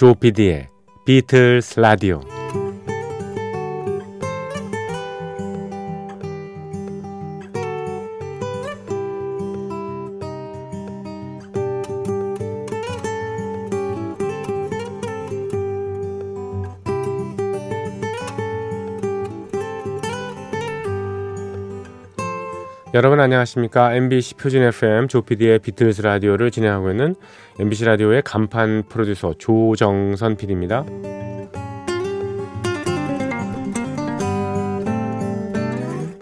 조피디의 비틀스 라디오 여러분 안녕하십니까? MBC 표준 FM 조피디의 비틀스 라디오를 진행하고 있는 MBC 라디오의 간판 프로듀서 조정선 PD입니다.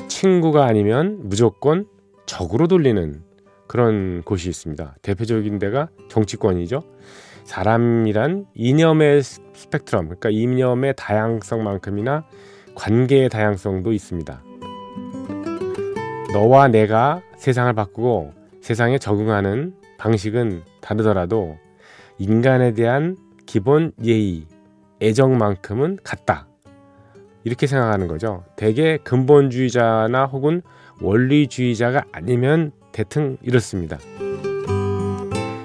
친구가 아니면 무조건 적으로 돌리는 그런 곳이 있습니다. 대표적인 데가 정치권이죠. 사람이란 이념의 스펙트럼, 그러니까 이념의 다양성만큼이나 관계의 다양성도 있습니다. 너와 내가 세상을 바꾸고 세상에 적응하는 방식은 다르더라도 인간에 대한 기본 예의, 애정만큼은 같다. 이렇게 생각하는 거죠. 대개 근본주의자나 혹은 원리주의자가 아니면 대충 이렇습니다.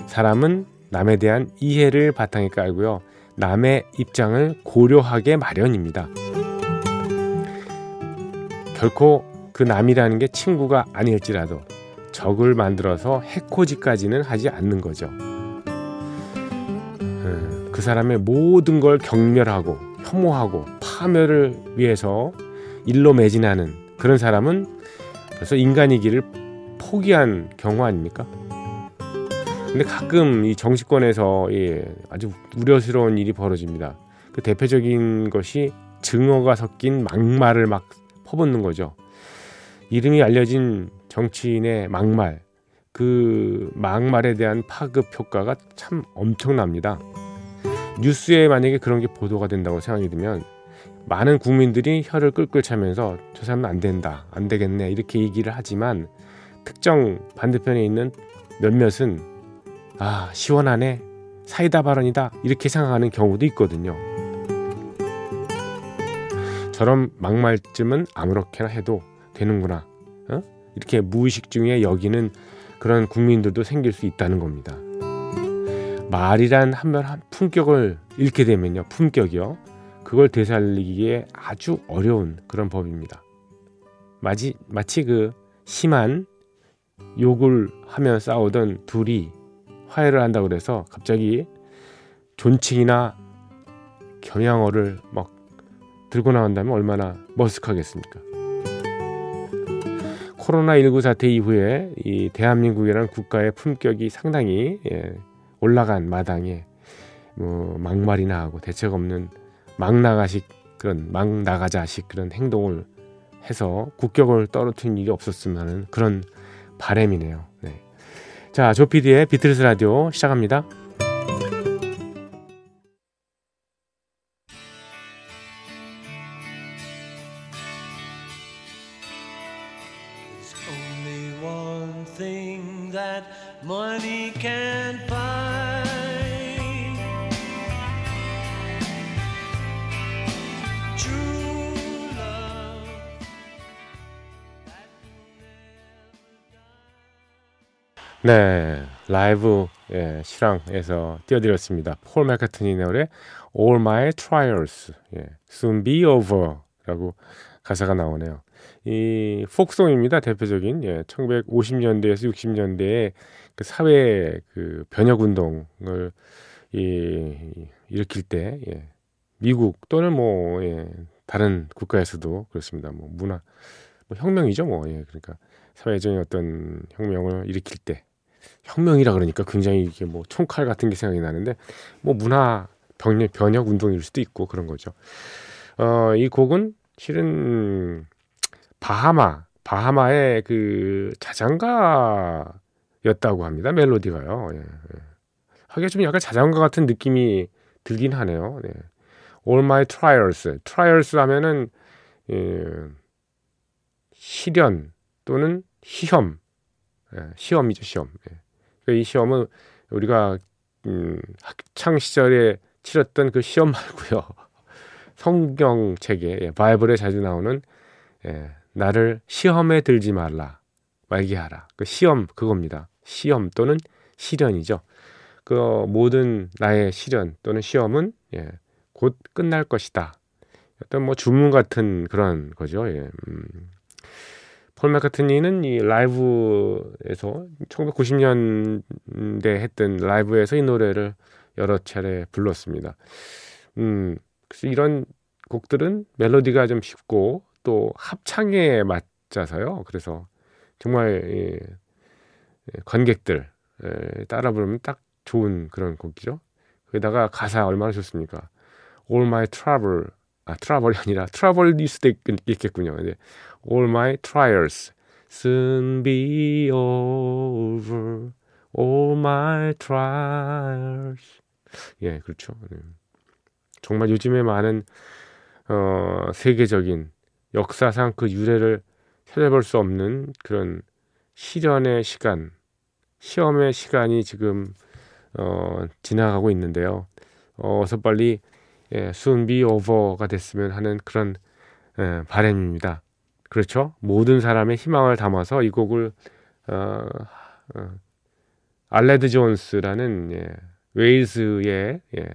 사람은 남에 대한 이해를 바탕에 깔고요. 남의 입장을 고려하게 마련입니다. 결코 그 남이라는 게 친구가 아닐지라도 적을 만들어서 해코지까지는 하지 않는 거죠. 어, 그 사람의 모든 걸 경멸하고 혐오하고 파멸을 위해서 일로 매진하는 그런 사람은 벌써 인간이기를 포기한 경우 아닙니까? 근데 가끔 이 정치권에서 예, 아주 우려스러운 일이 벌어집니다. 그 대표적인 것이 증오가 섞인 막말을 막 퍼붓는 거죠. 이름이 알려진 정치인의 막말, 그 막말에 대한 파급 효과가 참 엄청납니다. 뉴스에 만약에 그런 게 보도가 된다고 생각이 들면 많은 국민들이 혀를 끌끌 차면서 저 사람은 안 된다, 안 되겠네 이렇게 얘기를 하지만 특정 반대편에 있는 몇몇은 아 시원하네 사이다 발언이다 이렇게 생각하는 경우도 있거든요. 저런 막말쯤은 아무렇게나 해도 되는구나 어? 이렇게 무의식 중에 여기는 그런 국민들도 생길 수 있다는 겁니다. 말이란 한번 한 품격을 잃게 되면요 품격이요 그걸 되살리기에 아주 어려운 그런 법입니다. 마치 마치 그 심한 욕을 하며 싸우던 둘이 화해를 한다고 그래서 갑자기 존칭이나 경양어를 막 들고 나온다면 얼마나 머쓱하겠습니까? 코로나19 사태 이후에 이 대한민국이라는 국가의 품격이 상당히 예, 올라간 마당에 뭐 막말이나 하고 대책 없는 막 나가식 그런 막 나가자식 그런 행동을 해서 국격을 떨어뜨린 일이 없었으면 하는 그런 바램이네요. 네. 자, 조피디의 비틀스 라디오 시작합니다. 네, 라이브 예, 실황에서 띄워드렸습니다. 폴 맥카트니 노래 All My Trials, 예, Soon Be Over라고 가사가 나오네요. 이 폭송입니다. 대표적인 예, 1950년대에서 60년대에 그 사회 그 변혁 운동을 이, 일으킬 때 예, 미국 또는 뭐 예, 다른 국가에서도 그렇습니다. 뭐 문화 뭐 혁명이죠, 뭐 예, 그러니까 사회적인 어떤 혁명을 일으킬 때 혁명이라 그러니까 굉장히 이게 뭐 총칼 같은 게 생각이 나는데 뭐 문화 변혁, 변혁 운동일 수도 있고 그런 거죠. 어, 이 곡은 실은 바하마 바하마의 그 자장가였다고 합니다. 멜로디가요. 예, 예. 하기가 좀 약간 자장가 같은 느낌이 들긴 하네요. 네. All My Trials. Trials 하면은 예, 시련 또는 시험 예, 시험이죠, 시험. 예. 그러니까 이 시험은 우리가 음, 학창 시절에 치렀던 그 시험 말고요. 성경 책에 예, 바이블에 자주 나오는 예, 나를 시험에 들지 말라 말게 하라. 그 시험 그겁니다. 시험 또는 시련이죠. 그 모든 나의 시련 또는 시험은 예, 곧 끝날 것이다. 어떤 뭐 주문 같은 그런 거죠. 예. 음. 폴 마카트니는 이 라이브에서 1990년대 했던 라이브에서 이 노래를 여러 차례 불렀습니다. 음, 그래서 이런 곡들은 멜로디가 좀 쉽고 또 합창에 맞자서요. 그래서 정말 예, 관객들 예, 따라 부르면 딱 좋은 그런 곡이죠. 거기다가 가사 얼마나 좋습니까? All my trouble 아 트러블이 아니라 트러블일 수도 있, 겠군요 이제 All my trials soon be over. All my trials. 예, 그렇죠. 네. 정말 요즘에 많은 어, 세계적인 역사상 그 유래를 찾아볼 수 없는 그런 시련의 시간, 시험의 시간이 지금 어, 지나가고 있는데요. 어, 어서 빨리 예, soon be over가 됐으면 하는 그런 예, 바램입니다. 그렇죠? 모든 사람의 희망을 담아서 이 곡을 어, 어, 알레드 존스라는 예, 웨일즈의 예,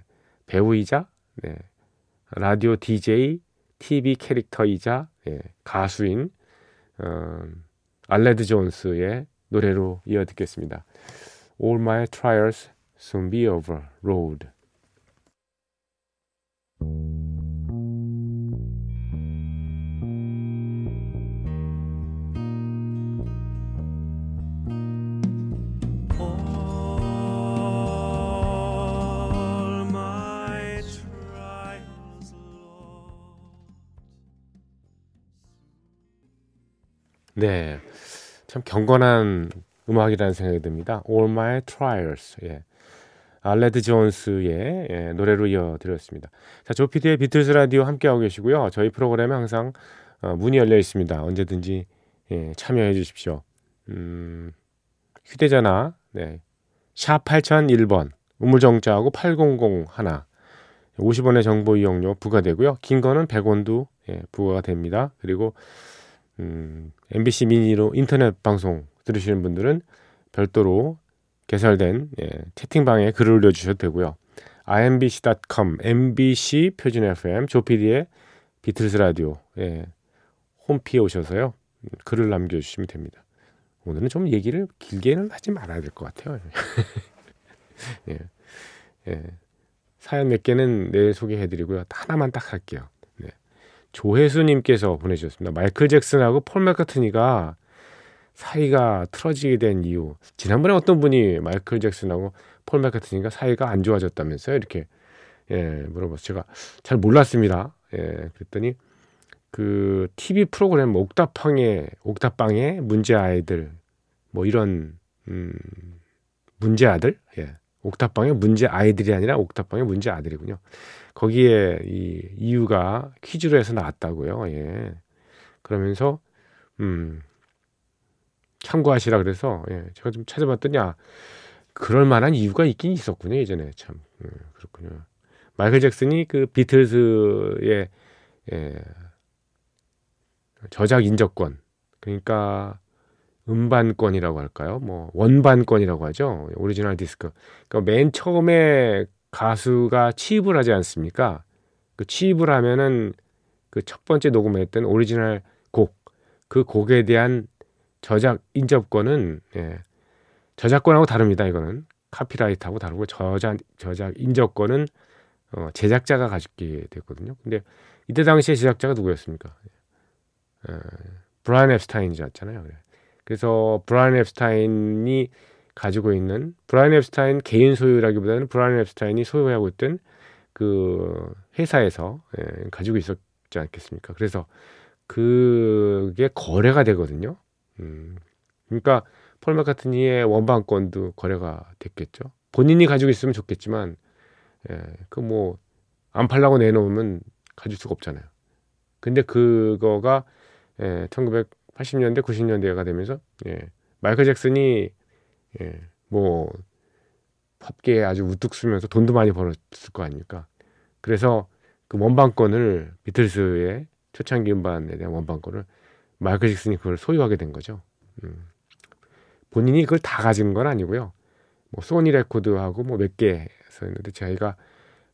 배우이자 네, 라디오 DJ, TV 캐릭터이자 예, 가수인 어, 알레드 존스의 노래로 이어 듣겠습니다. All my trials soon be over, road. 참 경건한 음악이라는 생각이 듭니다. All My Trials. 예. 알레드 존스의 예, 노래로 이어드렸습니다. 자, 조피디의 비틀스 라디오 함께하고 계시고요. 저희 프로그램에 항상 어, 문이 열려 있습니다. 언제든지 예, 참여해 주십시오. 음, 휴대전화 네. 샵 8001번 우물정자하고 8001 50원의 정보 이용료 부과되고요. 긴 거는 100원도 예, 부과가 됩니다. 그리고 음, MBC 미니로 인터넷 방송 들으시는 분들은 별도로 개설된 예, 채팅방에 글을 올려주셔도 되고요. imbc.com, MBC 표준 FM, 조피디의 비틀스 라디오 예, 홈피에 오셔서요. 글을 남겨주시면 됩니다. 오늘은 좀 얘기를 길게는 하지 말아야 될 것 같아요. 예, 예. 사연 몇 개는 내일 소개해드리고요. 하나만 딱 할게요. 조혜수님께서 보내주셨습니다. 마이클 잭슨하고 폴 맥카트니가 사이가 틀어지게 된 이유. 지난번에 어떤 분이 마이클 잭슨하고 폴 맥카트니가 사이가 안 좋아졌다면서요? 이렇게 예, 물어봤어요. 제가 잘 몰랐습니다. 예, 그랬더니 그 TV 프로그램 옥탑방의 옥탑방의 문제 아이들 뭐 이런 음 문제 아들 예. 옥탑방의 문제 아이들이 아니라 옥탑방의 문제 아들이군요. 거기에 이 이유가 퀴즈로 해서 나왔다고요. 예. 그러면서 음 참고하시라 그래서 예. 제가 좀 찾아봤더니 아 그럴 만한 이유가 있긴 있었군요. 예전에 참 음, 그렇군요. 마이클 잭슨이 그 비틀즈의 예, 저작 인접권 그러니까 음반권이라고 할까요? 뭐 원반권이라고 하죠. 오리지널 디스크. 그러니까 맨 처음에 가수가 취입을 하지 않습니까? 그 취입을 하면은 그 첫 번째 녹음했던 오리지널 곡, 그 곡에 대한 저작 인접권은 예, 저작권하고 다릅니다. 이거는 copyright하고 다르고 저작 저작 인접권은 어, 제작자가 가지게 됐거든요. 근데 이때 당시에 제작자가 누구였습니까? 예, 브라이언 엡스타인이었잖아요. 그래 서 브라이언 앱스타인이 가지고 있는 브라이언 앱스타인 개인 소유라기보다는 브라이언 앱스타인이 소유하고 있던 그 회사에서 예, 가지고 있었지 않겠습니까? 그래서 그게 거래가 되거든요. 음, 그러니까 폴 마카트니의 원반권도 거래가 됐겠죠. 본인이 가지고 있으면 좋겠지만 예, 그 뭐 안 팔라고 내놓으면 가질 수가 없잖아요. 근데 그거가 예, 1980년대 90년대가 되면서 예, 마이클 잭슨이 예, 뭐 팝계에 아주 우뚝 서면서 돈도 많이 벌었을 거 아닙니까? 그래서 그 원반권을 비틀스의 초창기 음반에 대한 원반권을 마이클 잭슨이 그걸 소유하게 된 거죠. 음. 본인이 그걸 다 가진 건 아니고요. 뭐 소니 레코드하고 뭐 몇 개서 있는데 저희가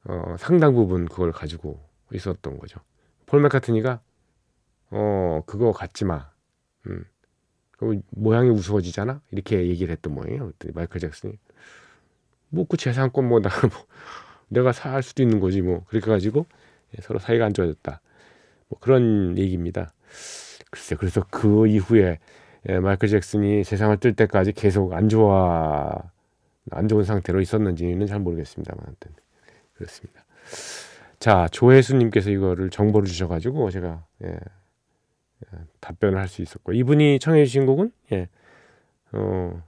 어, 상당 부분 그걸 가지고 있었던 거죠. 폴 맥카트니가 어 그거 갖지 마. 음. 그 모양이 우스워지잖아. 이렇게 얘기를 했던 모양이에요. 마이클 잭슨이 뭐그 재산권 뭐나 뭐 내가 살 수도 있는 거지 뭐 그렇게 가지고 예, 서로 사이가 안 좋아졌다. 뭐 그런 얘기입니다. 글쎄 그래서 그 이후에 예, 마이클 잭슨이 세상을 뜰 때까지 계속 안 좋아 안 좋은 상태로 있었는지는 잘 모르겠습니다만 그렇습니다. 자 조혜수님께서 이거를 정보를 주셔가지고 제가 예, 예, 답변을 할 수 있었고 이분이 청해 주신 곡은 예, 어,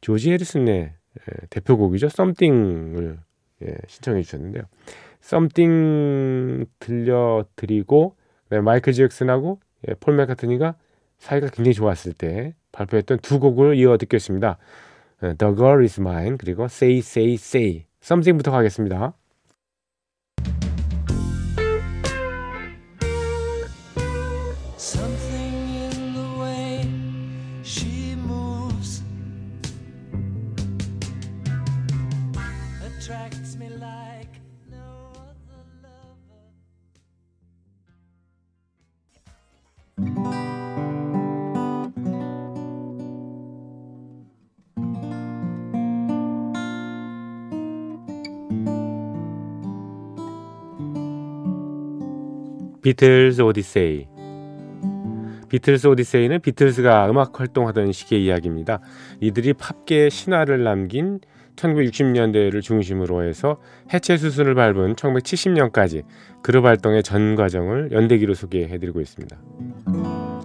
조지 해리슨의 예, 대표곡이죠. 썸띵을 예, 신청해 주셨는데요. 썸띵 들려드리고 마이클 잭슨하고 예, 폴 맥카트니가 사이가 굉장히 좋았을 때 발표했던 두 곡을 이어 듣겠습니다. 예, The Girl Is Mine 그리고 Say Say Say Something부터 가겠습니다. 비틀스 오디세이 비틀스 오디세이는 비틀스가 음악 활동하던 시기의 이야기입니다. 이들이 팝계의 신화를 남긴 1960년대를 중심으로 해서 해체 수순을 밟은 1970년까지 그룹 활동의 전 과정을 연대기로 소개해드리고 있습니다.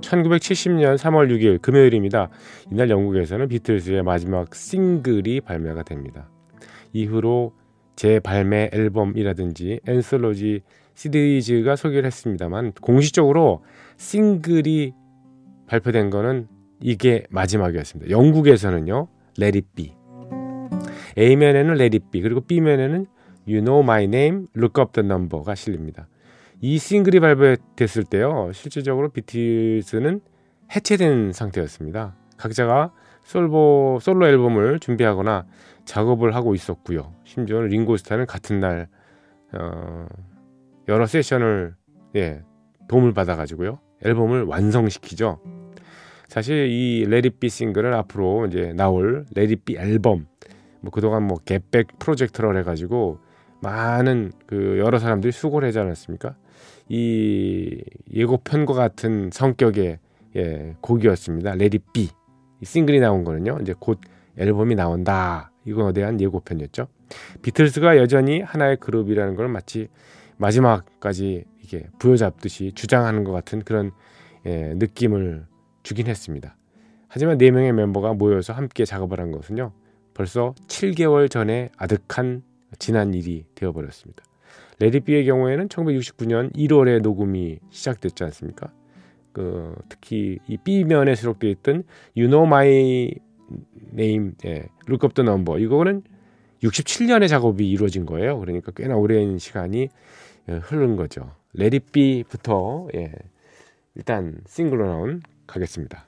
1970년 3월 6일 금요일입니다. 이날 영국에서는 비틀스의 마지막 싱글이 발매가 됩니다. 이후로 재발매 앨범이라든지 앤솔로지 시리즈가 소개를 했습니다만 공식적으로 싱글이 발표된 거는 이게 마지막이었습니다. 영국에서는요, Be. A면에는 Let It Be, 그리고 B면에는 You Know My Name, Look Up the Number가 실립니다. 이 싱글이 발표됐을 때요, 실질적으로 BTS는 해체된 상태였습니다. 각자가 솔보, 솔로 앨범을 준비하거나 작업을 하고 있었고요. 심지어 링고스타는 같은 날 어, 여러 세션을 예, 도움을 받아가지고요 앨범을 완성시키죠. 사실 이 Let It Be 싱글은 앞으로 이제 나올 Let It Be 앨범 뭐 그동안 뭐 Get Back 프로젝트를 해가지고 많은 그 여러 사람들이 수고를 하지 않았습니까? 이 예고편과 같은 성격의 예, 곡이었습니다. Let It Be 싱글이 나온 거는요. 이제 곧 앨범이 나온다. 이거에 대한 예고편이었죠. 비틀스가 여전히 하나의 그룹이라는 걸 마치 마지막까지 이게 부여잡듯이 주장하는 것 같은 그런 예, 느낌을 주긴 했습니다. 하지만 네 명의 멤버가 모여서 함께 작업을 한 것은요. 벌써 7개월 전에 아득한 지난 일이 되어버렸습니다. Let It Be의 경우에는 1969년 1월에 녹음이 시작됐지 않습니까? 그 특히 이 B면에 수록되어 있던 You Know My Name, 예, Look Up the Number 이거는 67년의 작업이 이루어진 거예요. 그러니까 꽤나 오랜 시간이 예, 흐른 거죠. 레디비부터 예, 일단 싱글로 나온 가겠습니다.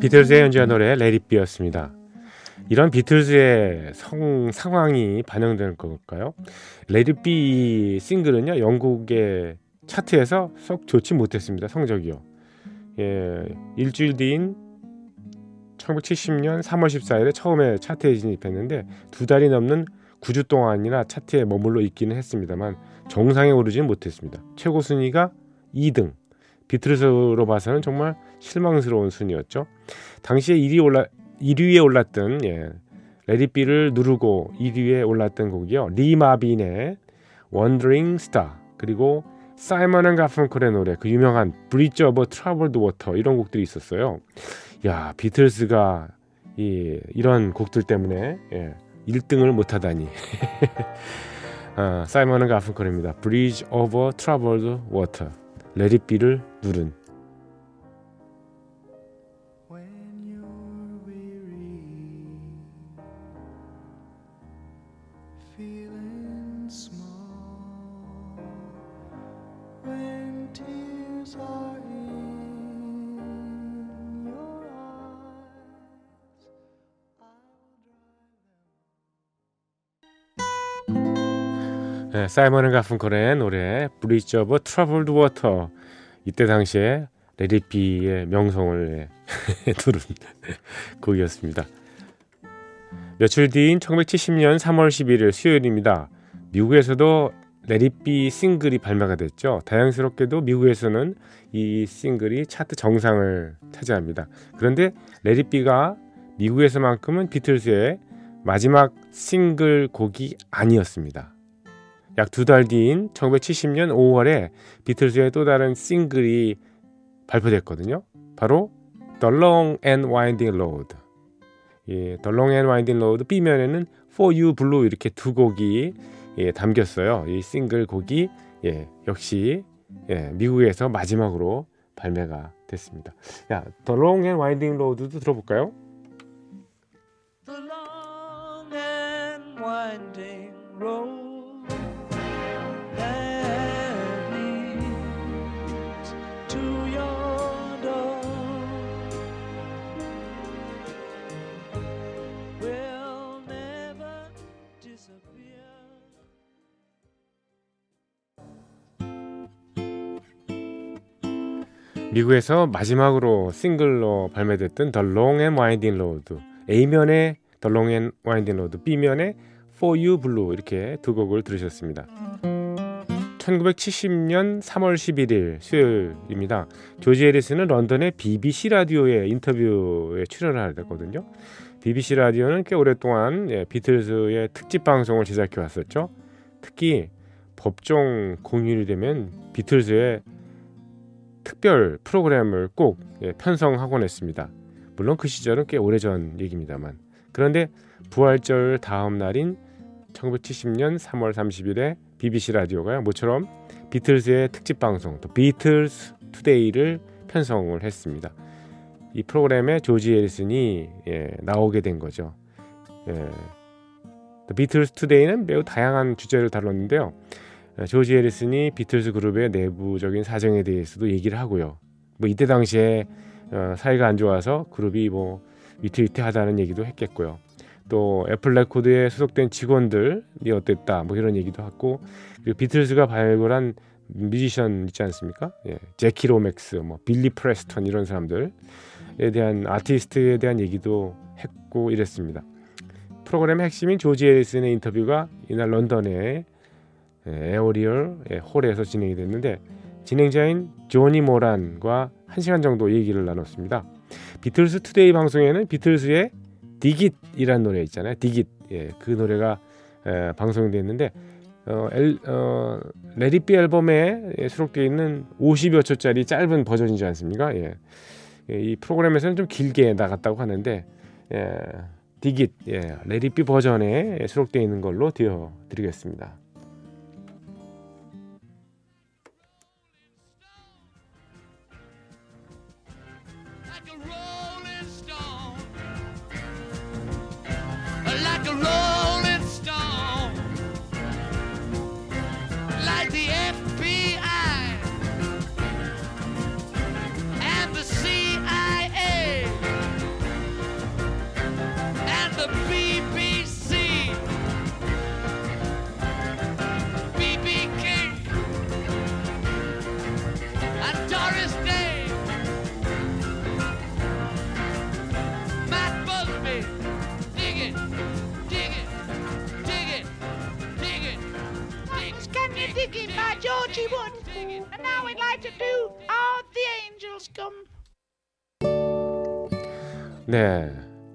비틀즈의 연주한 노래 Let It Be였습니다. 이런 비틀즈의 성, 상황이 반영되는 걸까요? Let It Be 싱글은요 영국의 차트에서 썩 좋지 못했습니다 성적이요. 예, 일주일 뒤인 1970년 3월 14일에 처음에 차트에 진입했는데 두 달이 넘는 9주 동안이나 차트에 머물러 있기는 했습니다만 정상에 오르지는 못했습니다. 최고 순위가 2등. 비틀즈로 봐서는 정말 실망스러운 순위였죠. 당시에 1위 올라 1위에 올랐던 예, Let It Be를 누르고 1위에 올랐던 곡이요. 리 마빈의 Wandering Star 그리고 사이먼 앤 가펑클의 노래 그 유명한 Bridge Over Troubled Water 이런 곡들이 있었어요. 야 비틀스가 이, 이런 곡들 때문에 예, 1등을 못하다니. 아, 사이먼 앤 가펑클입니다. Bridge over Troubled Water 레디비를 누른 네, 사이먼 앤 가펑클의 노래 Bridge Over Troubled Water 이때 당시에 Let It Be의 명성을 누른 곡이었습니다. 며칠 뒤인 1970년 3월 11일 수요일입니다. 미국에서도 Let It Be 싱글이 발매가 됐죠. 다행스럽게도 미국에서는 이 싱글이 차트 정상을 차지합니다. 그런데 Let It Be가 미국에서만큼은 비틀스의 마지막 싱글 곡이 아니었습니다. 약 두 달 뒤인 1970년 5월에 비틀스의 또 다른 싱글이 발표됐거든요. 바로 The Long and Winding Road. 예, The Long and Winding Road B면에는 For You Blue 이렇게 두 곡이 예, 담겼어요. 이 싱글 곡이 예, 역시 예, 미국에서 마지막으로 발매가 됐습니다. 야, The Long and Winding Road도 들어볼까요? 미국에서 마지막으로 싱글로 발매됐던 The Long and Winding Road. A면의 The Long and Winding Road B면의 For You Blue 이렇게 두 곡을 들으셨습니다. 1970년 3월 11일 수요일입니다. 조지 에리스는 런던의 BBC 라디오의 인터뷰에 출연을 하게 됐거든요. BBC 라디오는 꽤 오랫동안 예, 비틀즈의 특집 방송을 제작해 왔었죠. 특히 법정 공휴일이 되면 비틀즈의 특별 프로그램을 꼭 예, 편성하곤 했습니다. 물론 그 시절은 꽤 오래전 얘기입니다만. 그런데 부활절 다음 날인 1970년 3월 30일에 BBC 라디오가요. 모처럼 비틀즈의 특집 방송, 또 Beatles Today를 편성을 했습니다. 이 프로그램에 조지 해리슨이 예, 나오게 된 거죠. 예. Beatles Today는 매우 다양한 주제를 다뤘는데요. 어, 조지 해리슨이 비틀스 그룹의 내부적인 사정에 대해서도 얘기를 하고요. 뭐 이때 당시에 어, 사이가 안 좋아서 그룹이 뭐 위태위태하다는 얘기도 했겠고요. 또 애플 레코드에 소속된 직원들이 어땠다 뭐 이런 얘기도 하고 그리고 비틀스가 발굴한 뮤지션 있지 않습니까? 예, 재키 로맥스, 뭐 빌리 프레스턴 이런 사람들에 대한 아티스트에 대한 얘기도 했고 이랬습니다. 프로그램의 핵심인 조지 해리슨의 인터뷰가 이날 런던에 예, 에올리언 예, 홀에서 진행이 됐는데 진행자인 조니 모란과 1시간 정도 얘기를 나눴습니다. Beatles Today 방송에는 비틀스의 Dig It이라는 노래 있잖아요. Dig It. 예, 그 노래가 에, 방송됐는데 어, 엘, 어, Let It Be 앨범에 수록되어 있는 50여 초짜리 짧은 버전이지 않습니까? 예. 예, 이 프로그램에서는 좀 길게 나갔다고 하는데 예, Dig It, 예, Let It Be 버전에 수록되어 있는 걸로 띄워드리겠습니다.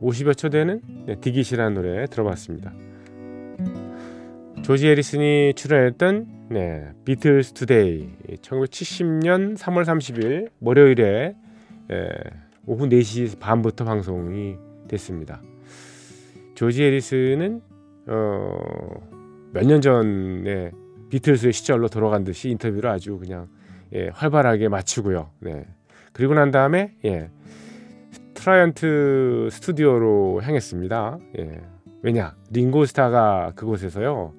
50여 초 되는 네, Dig It이라는 노래 들어봤습니다. 조지 해리슨이 출연했던 네, Beatles Today 1970년 3월 30일 월요일에 예, 오후 4시 반부터 방송이 됐습니다. 조지 해리슨은 어, 몇 년 전에 비틀스의 시절로 돌아간 듯이 인터뷰를 아주 그냥 예, 활발하게 마치고요. 네. 그리고 난 다음에 예, 트라이던트 스튜디오로 향했습니다. 예. 왜냐 링고스타가 그곳에서요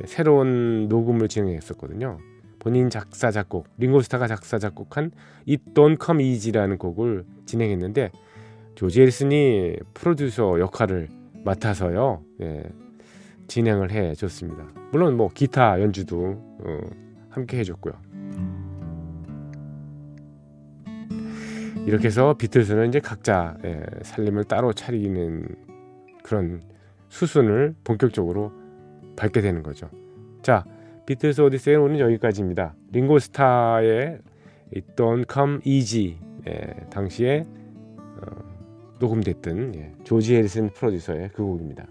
예, 새로운 녹음을 진행했었거든요. 본인 작사 작곡 링고스타가 작사 작곡한 It Don't Come Easy라는 곡을 진행했는데 조지 해리슨이 프로듀서 역할을 맡아서요. 예, 진행을 해 줬습니다. 물론 뭐 기타 연주도 어, 함께 해줬고요. 이렇게 해서 비틀스는 이제 각자 예, 살림을 따로 차리는 그런 수순을 본격적으로 밟게 되는 거죠. 자, 비틀스 오디세이는 오늘 여기까지입니다. 링고스타에 있던 Come Easy 예, 당시에 어, 녹음됐던 예, 조지 해리슨 프로듀서의 그 곡입니다.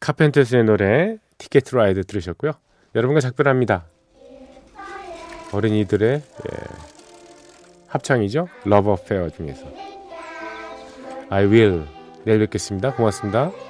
카펜터스의 노래 Ticket to Ride 들으셨고요. 여러분과 작별합니다. 어린이들의 예, 합창이죠. Love Affair 중에서 I will 내일 뵙겠습니다. 고맙습니다.